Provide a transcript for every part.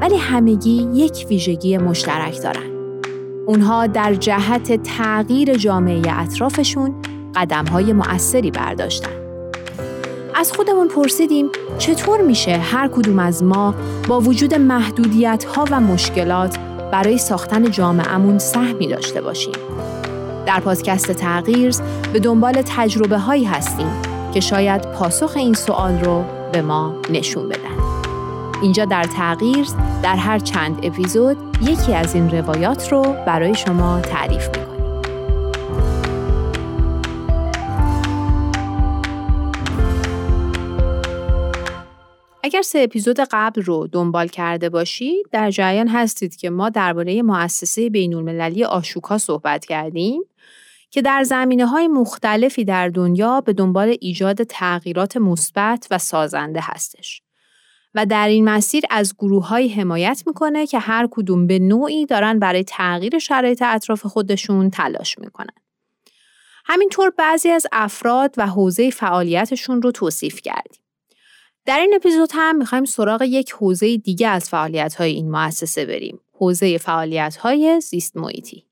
ولی همگی یک ویژگی مشترک دارند. اونها در جهت تغییر جامعه اطرافشون قدم های مؤثری برداشتن. از خودمون پرسیدیم چطور میشه هر کدوم از ما با وجود محدودیت ها و مشکلات برای ساختن جامعهمون سهمی داشته باشیم. در پادکست تغییر به دنبال تجربه هایی هستیم که شاید پاسخ این سوال رو به ما نشون بدن. اینجا در تغییر در هر چند اپیزود یکی از این روایات رو برای شما تعریف می‌کنیم. اگر سه اپیزود قبل رو دنبال کرده باشید در جریان هستید که ما درباره مؤسسه بین المللی آشوکا صحبت کردیم که در زمینه های مختلفی در دنیا به دنبال ایجاد تغییرات مثبت و سازنده هستش. و در این مسیر از گروه های حمایت می‌کنه که هر کدوم به نوعی دارن برای تغییر شرایط اطراف خودشون تلاش می‌کنن. همینطور بعضی از افراد و حوزه فعالیتشون رو توصیف کردیم. در این اپیزود هم می‌خوایم سراغ یک حوزه دیگه از فعالیت های این مؤسسه بریم. حوزه فعالیت های زیست محیطی.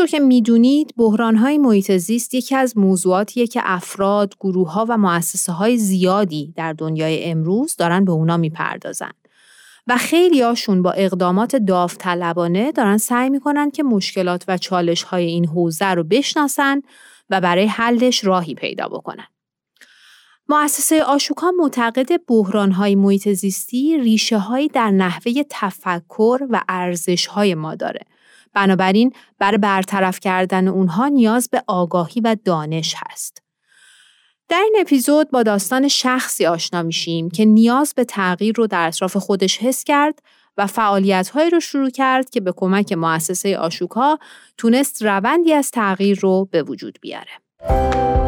همونطور که می‌دونید های محیط زیست یکی از موضوعاتیه که افراد، گروه ها و مؤسسه های زیادی در دنیای امروز دارن به اونا می‌پردازن. و خیلی هاشون با اقدامات داوطلبانه دارن سعی می‌کنن که مشکلات و چالش های این حوزه رو بشناسن و برای حلش راهی پیدا بکنن. مؤسسه آشوکا معتقد بحران های محیط زیستی ریشه هایی در نحوه تفکر و ارزش های ما داره بنابراین برای برطرف کردن اونها نیاز به آگاهی و دانش هست. در این اپیزود با داستان شخصی آشنا میشیم که نیاز به تغییر رو در اطراف خودش حس کرد و فعالیت‌هایی رو شروع کرد که به کمک مؤسسه آشوکا تونست روندی از تغییر رو به وجود بیاره.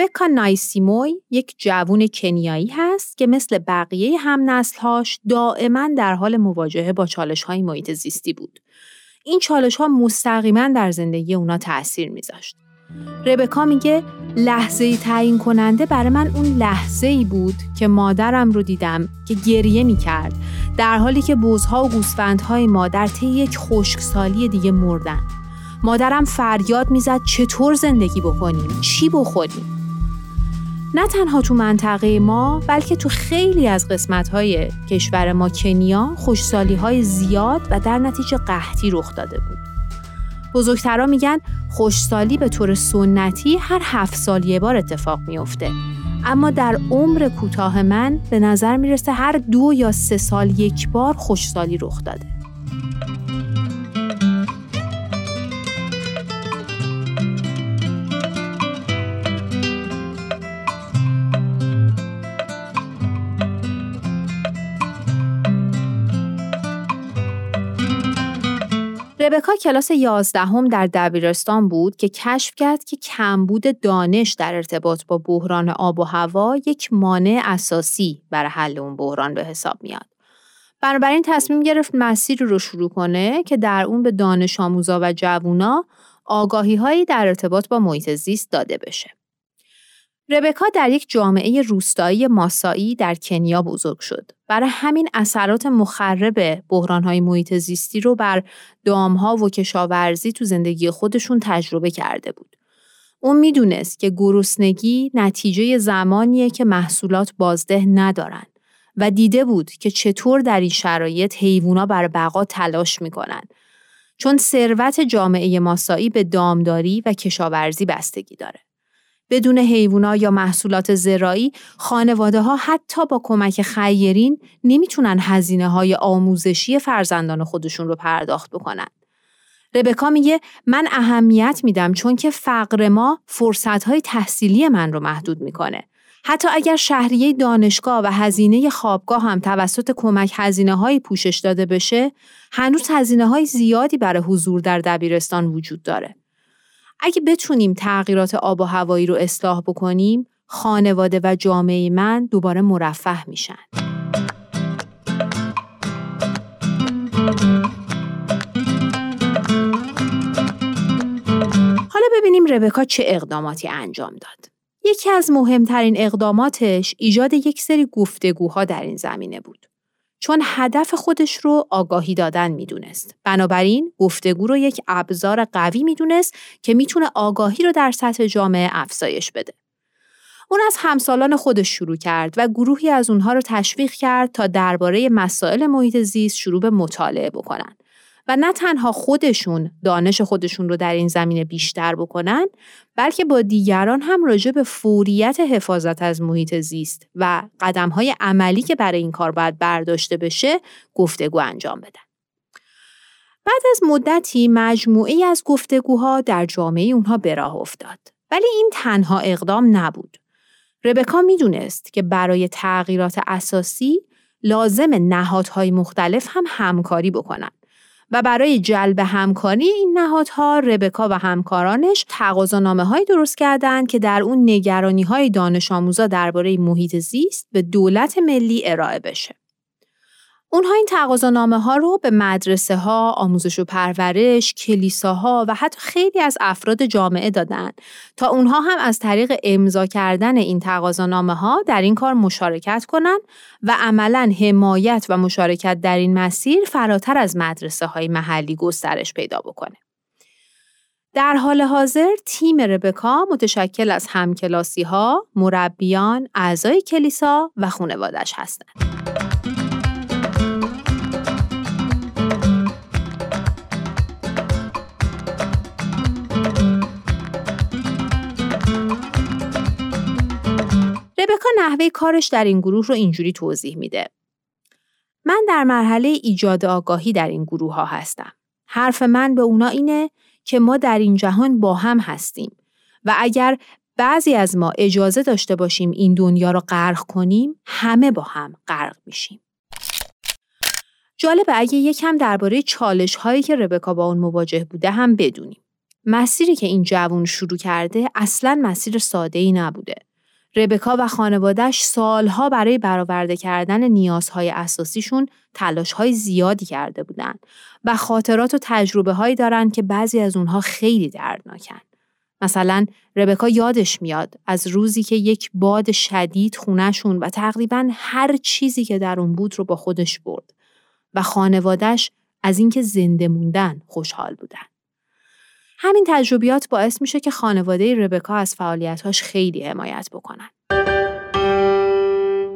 ربکا نایسیموی یک جوون کنیایی هست که مثل بقیه هم نسلهاش دائما در حال مواجهه با چالش های محیط زیستی بود. این چالش ها مستقیما در زندگی اونا تاثیر میذاشت. ربکا میگه لحظه تعیین کننده برای من اون لحظه ای بود که مادرم رو دیدم که گریه می‌کرد در حالی که بوزها و گوسفندهای مادر طی یک خشکسالی دیگه مردن. مادرم فریاد می‌زد چطور زندگی بکنیم چی بخوریم نه تنها تو منطقه ما بلکه تو خیلی از قسمت های کشور ما کنیا خوشسالی های زیاد و در نتیجه قحطی رخ داده بود. بزرگترا میگن خوشسالی به طور سنتی هر هفت سال یه بار اتفاق میافته. اما در عمر کوتاه من به نظر می‌رسه هر دو یا سه سال یک بار خوشسالی رخ داده. ربکا کلاس یازدهم در دبیرستان بود که کشف کرد که کمبود دانش در ارتباط با بحران آب و هوا یک مانع اساسی برای حل اون بحران به حساب میاد. بنابراین تصمیم گرفت مسیری رو شروع کنه که در اون به دانش آموزا و جوونا آگاهی هایی در ارتباط با محیط زیست داده بشه. ربکا در یک جامعه روستایی ماسایی در کنیا بزرگ شد. برای همین اثرات مخرب بحرانهای محیط زیستی رو بر دامها و کشاورزی تو زندگی خودشون تجربه کرده بود. اون می‌دونست که گرسنگی نتیجه زمانیه که محصولات بازده ندارن و دیده بود که چطور در این شرایط حیوونا بر بقا تلاش می‌کنن چون ثروت جامعه ماسایی به دامداری و کشاورزی بستگی داره. بدون حیوونا یا محصولات زراعی خانواده ها حتی با کمک خیرین نمی‌تونن هزینه های آموزشی فرزندان خودشون رو پرداخت بکنن. ربکا میگه من اهمیت میدم چون که فقر ما فرصت های تحصیلی من رو محدود می‌کنه. حتی اگر شهریه دانشگاه و هزینه خوابگاه هم توسط کمک هزینه های پوشش داده بشه، هنوز هزینه های زیادی برای حضور در دبیرستان وجود داره. اگه بتونیم تغییرات آب و هوایی رو اصلاح بکنیم، خانواده و جامعه من دوباره مرفه میشن. حالا ببینیم ربکا چه اقداماتی انجام داد. یکی از مهمترین اقداماتش ایجاد یک سری گفتگوها در این زمینه بود. چون هدف خودش رو آگاهی دادن می‌دونست. بنابراین گفتگو رو یک ابزار قوی می‌دونست که می‌تونه آگاهی رو در سطح جامعه افزایش بده. اون از همسالان خودش شروع کرد و گروهی از اونها رو تشویق کرد تا درباره مسائل محیط زیست شروع به مطالعه بکنن. و نه تنها خودشون دانش خودشون رو در این زمینه بیشتر بکنن بلکه با دیگران هم راجع به فوریت حفاظت از محیط زیست و قدمهای عملی که برای این کار باید برداشته بشه گفتگو انجام بدن. بعد از مدتی مجموعی از گفتگوها در جامعه اونها به راه افتاد. ولی این تنها اقدام نبود. ربکا می‌دونست که برای تغییرات اساسی لازم نهادهای مختلف هم همکاری بکنن و برای جلب همکاری این نهادها ربکا و همکارانش تقاضانامه های درست کردند که در اون نگرانی های دانش آموزا درباره محیط زیست به دولت ملی ارائه بشه. اونها این تقاضانامه ها رو به مدرسه ها، آموزش و پرورش، کلیساها و حتی خیلی از افراد جامعه دادن تا اونها هم از طریق امضا کردن این تقاضانامه ها در این کار مشارکت کنند و عملا حمایت و مشارکت در این مسیر فراتر از مدرسه های محلی گسترش پیدا بکنه. در حال حاضر تیم ربکا متشکل از همکلاسی ها، مربیان، اعضای کلیسا و خانوادش هستند. نحوه کارش در این گروه رو اینجوری توضیح میده. من در مرحله ایجاد آگاهی در این گروه ها هستم. حرف من به اونا اینه که ما در این جهان با هم هستیم و اگر بعضی از ما اجازه داشته باشیم این دنیا رو غرق کنیم همه با هم غرق میشیم. جالبه اگه یکم درباره چالش هایی که ربکا با اون مواجه بوده هم بدونیم. مسیری که این جوون شروع کرده اصلا مسیر ساده ای نبوده. ربکا و خانوادهش سالها برای برآورده کردن نیازهای اساسیشون تلاشهای زیادی کرده بودند و خاطرات و تجربه هایی دارن که بعضی از اونها خیلی دردناکن. مثلا ربکا یادش میاد از روزی که یک باد شدید خونشون و تقریبا هر چیزی که در اون بود رو با خودش برد و خانوادهش از اینکه زنده موندن خوشحال بودن. همین تجربیات باعث میشه که خانواده ربکا از فعالیتاش خیلی حمایت بکنن.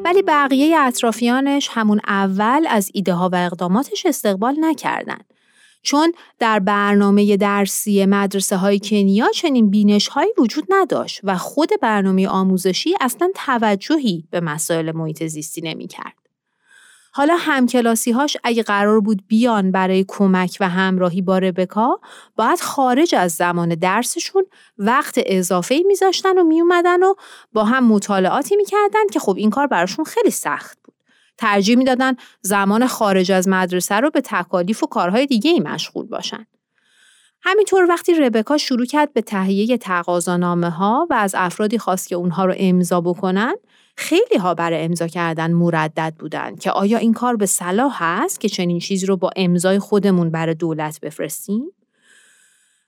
ولی بقیه اطرافیانش همون اول از ایده ها و اقداماتش استقبال نکردن. چون در برنامه درسی مدرسه های کنیا چنین بینش هایی وجود نداشت و خود برنامه آموزشی اصلا توجهی به مسائل محیط زیستی نمی کرد. حالا همکلاسی هاش اگه قرار بود بیان برای کمک و همراهی با ربکا باید خارج از زمان درسشون وقت اضافه میذاشتن و میومدن و با هم مطالعاتی می‌کردن که خب این کار براشون خیلی سخت بود. ترجیح می‌دادن زمان خارج از مدرسه رو به تکالیف و کارهای دیگه ای مشغول باشن. همینطور وقتی ربکا شروع کرد به تهیه تقاضانامه ها و از افرادی خواست که اونها رو امضا بکنن خیلی ها برای امضا کردن مردد بودن که آیا این کار به صلاح هست که چنین چیزی رو با امضای خودمون برای دولت بفرستیم؟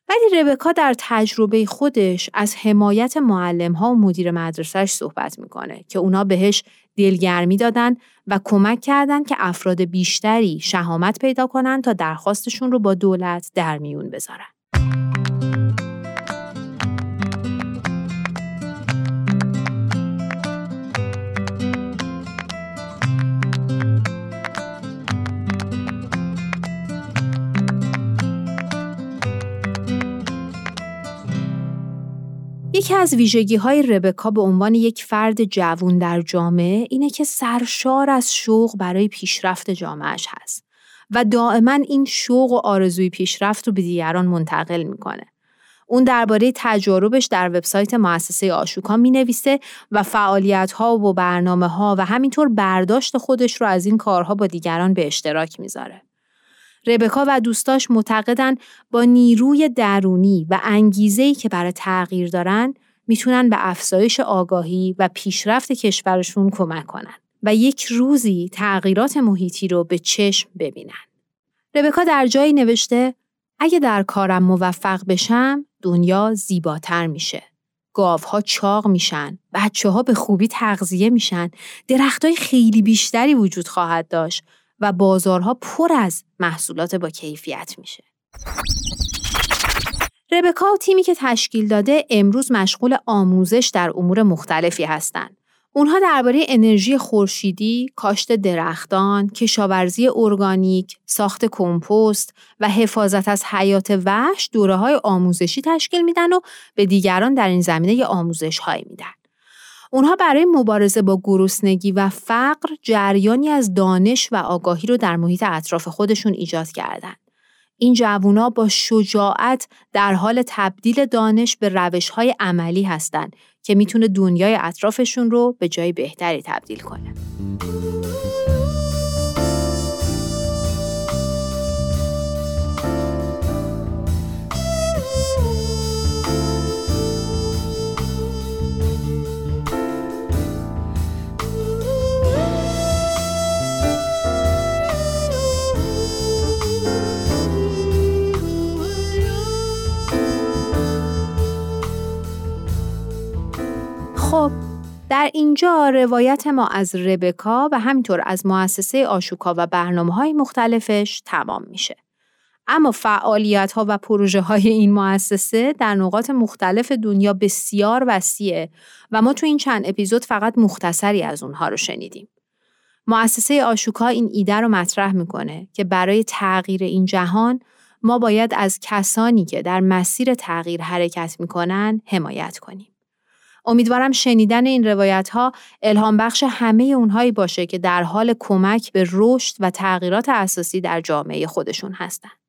ولی ربکا در تجربه خودش از حمایت معلم ها و مدیر مدرسهش صحبت می‌کنه که اونا بهش دلگرمی دادن و کمک کردن که افراد بیشتری شهامت پیدا کنن تا درخواستشون رو با دولت در میون بذارن. یکی از ویژگی های ربکا به عنوان یک فرد جوون در جامعه اینه که سرشار از شوق برای پیشرفت جامعهش هست و دائما این شوق و آرزوی پیشرفت رو به دیگران منتقل می‌کنه. اون درباره تجاربش در وبسایت مؤسسه آشوکا می نویسه و فعالیت ها و برنامه ها و همینطور برداشت خودش رو از این کارها با دیگران به اشتراک می‌ذاره. ربکا و دوستاش معتقدن با نیروی درونی و انگیزه‌ای که برای تغییر دارن می‌تونن به افزایش آگاهی و پیشرفت کشورشون کمک کنن و یک روزی تغییرات محیطی رو به چشم ببینن. ربکا در جایی نوشته اگه در کارم موفق بشم دنیا زیباتر میشه. گاوها چاق میشن، بچه ها به خوبی تغذیه میشن، درختای خیلی بیشتری وجود خواهد داشت و بازارها پر از محصولات با کیفیت میشه. ربکا و تیمی که تشکیل داده امروز مشغول آموزش در امور مختلفی هستند. اونها درباره انرژی خورشیدی، کاشت درختان، کشاورزی ارگانیک، ساخت کمپوست و حفاظت از حیات وحش دوره های آموزشی تشکیل میدن و به دیگران در این زمینه آموزش های میدن. اونها برای مبارزه با گرسنگی و فقر جریانی از دانش و آگاهی رو در محیط اطراف خودشون ایجاد کردند. این جوونا با شجاعت در حال تبدیل دانش به روش های عملی هستند که می‌تونه دنیای اطرافشون رو به جای بهتری تبدیل کنه. خب در اینجا روایت ما از ربکا و همینطور از مؤسسه آشوکا و برنامه های مختلفش تمام میشه. اما فعالیت ها و پروژه های این مؤسسه در نقاط مختلف دنیا بسیار وسیعه و ما تو این چند اپیزود فقط مختصری از اونها رو شنیدیم. مؤسسه آشوکا این ایده رو مطرح می‌کنه که برای تغییر این جهان ما باید از کسانی که در مسیر تغییر حرکت می‌کنن حمایت کنیم. امیدوارم شنیدن این روایت ها الهام بخش همه اونهایی باشه که در حال کمک به رشد و تغییرات اساسی در جامعه خودشون هستند.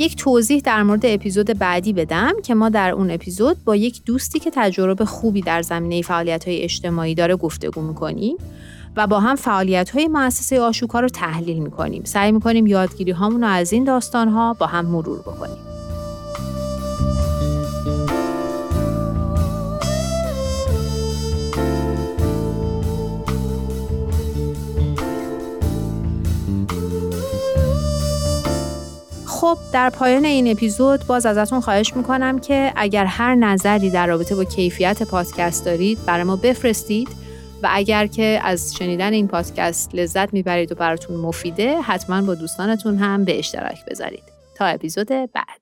یک توضیح در مورد اپیزود بعدی بدم که ما در اون اپیزود با یک دوستی که تجربه خوبی در زمینه فعالیت های اجتماعی داره گفتگو می‌کنیم و با هم فعالیت های مؤسسه آشوکا رو تحلیل می‌کنیم. سعی می‌کنیم یادگیری هامون رو از این داستان ها با هم مرور بکنیم. خب در پایان این اپیزود باز ازتون خواهش می‌کنم که اگر هر نظری در رابطه با کیفیت پادکست دارید برای ما بفرستید و اگر که از شنیدن این پادکست لذت می‌برید و براتون مفیده حتما با دوستانتون هم به اشتراک بذارید. تا اپیزود بعد.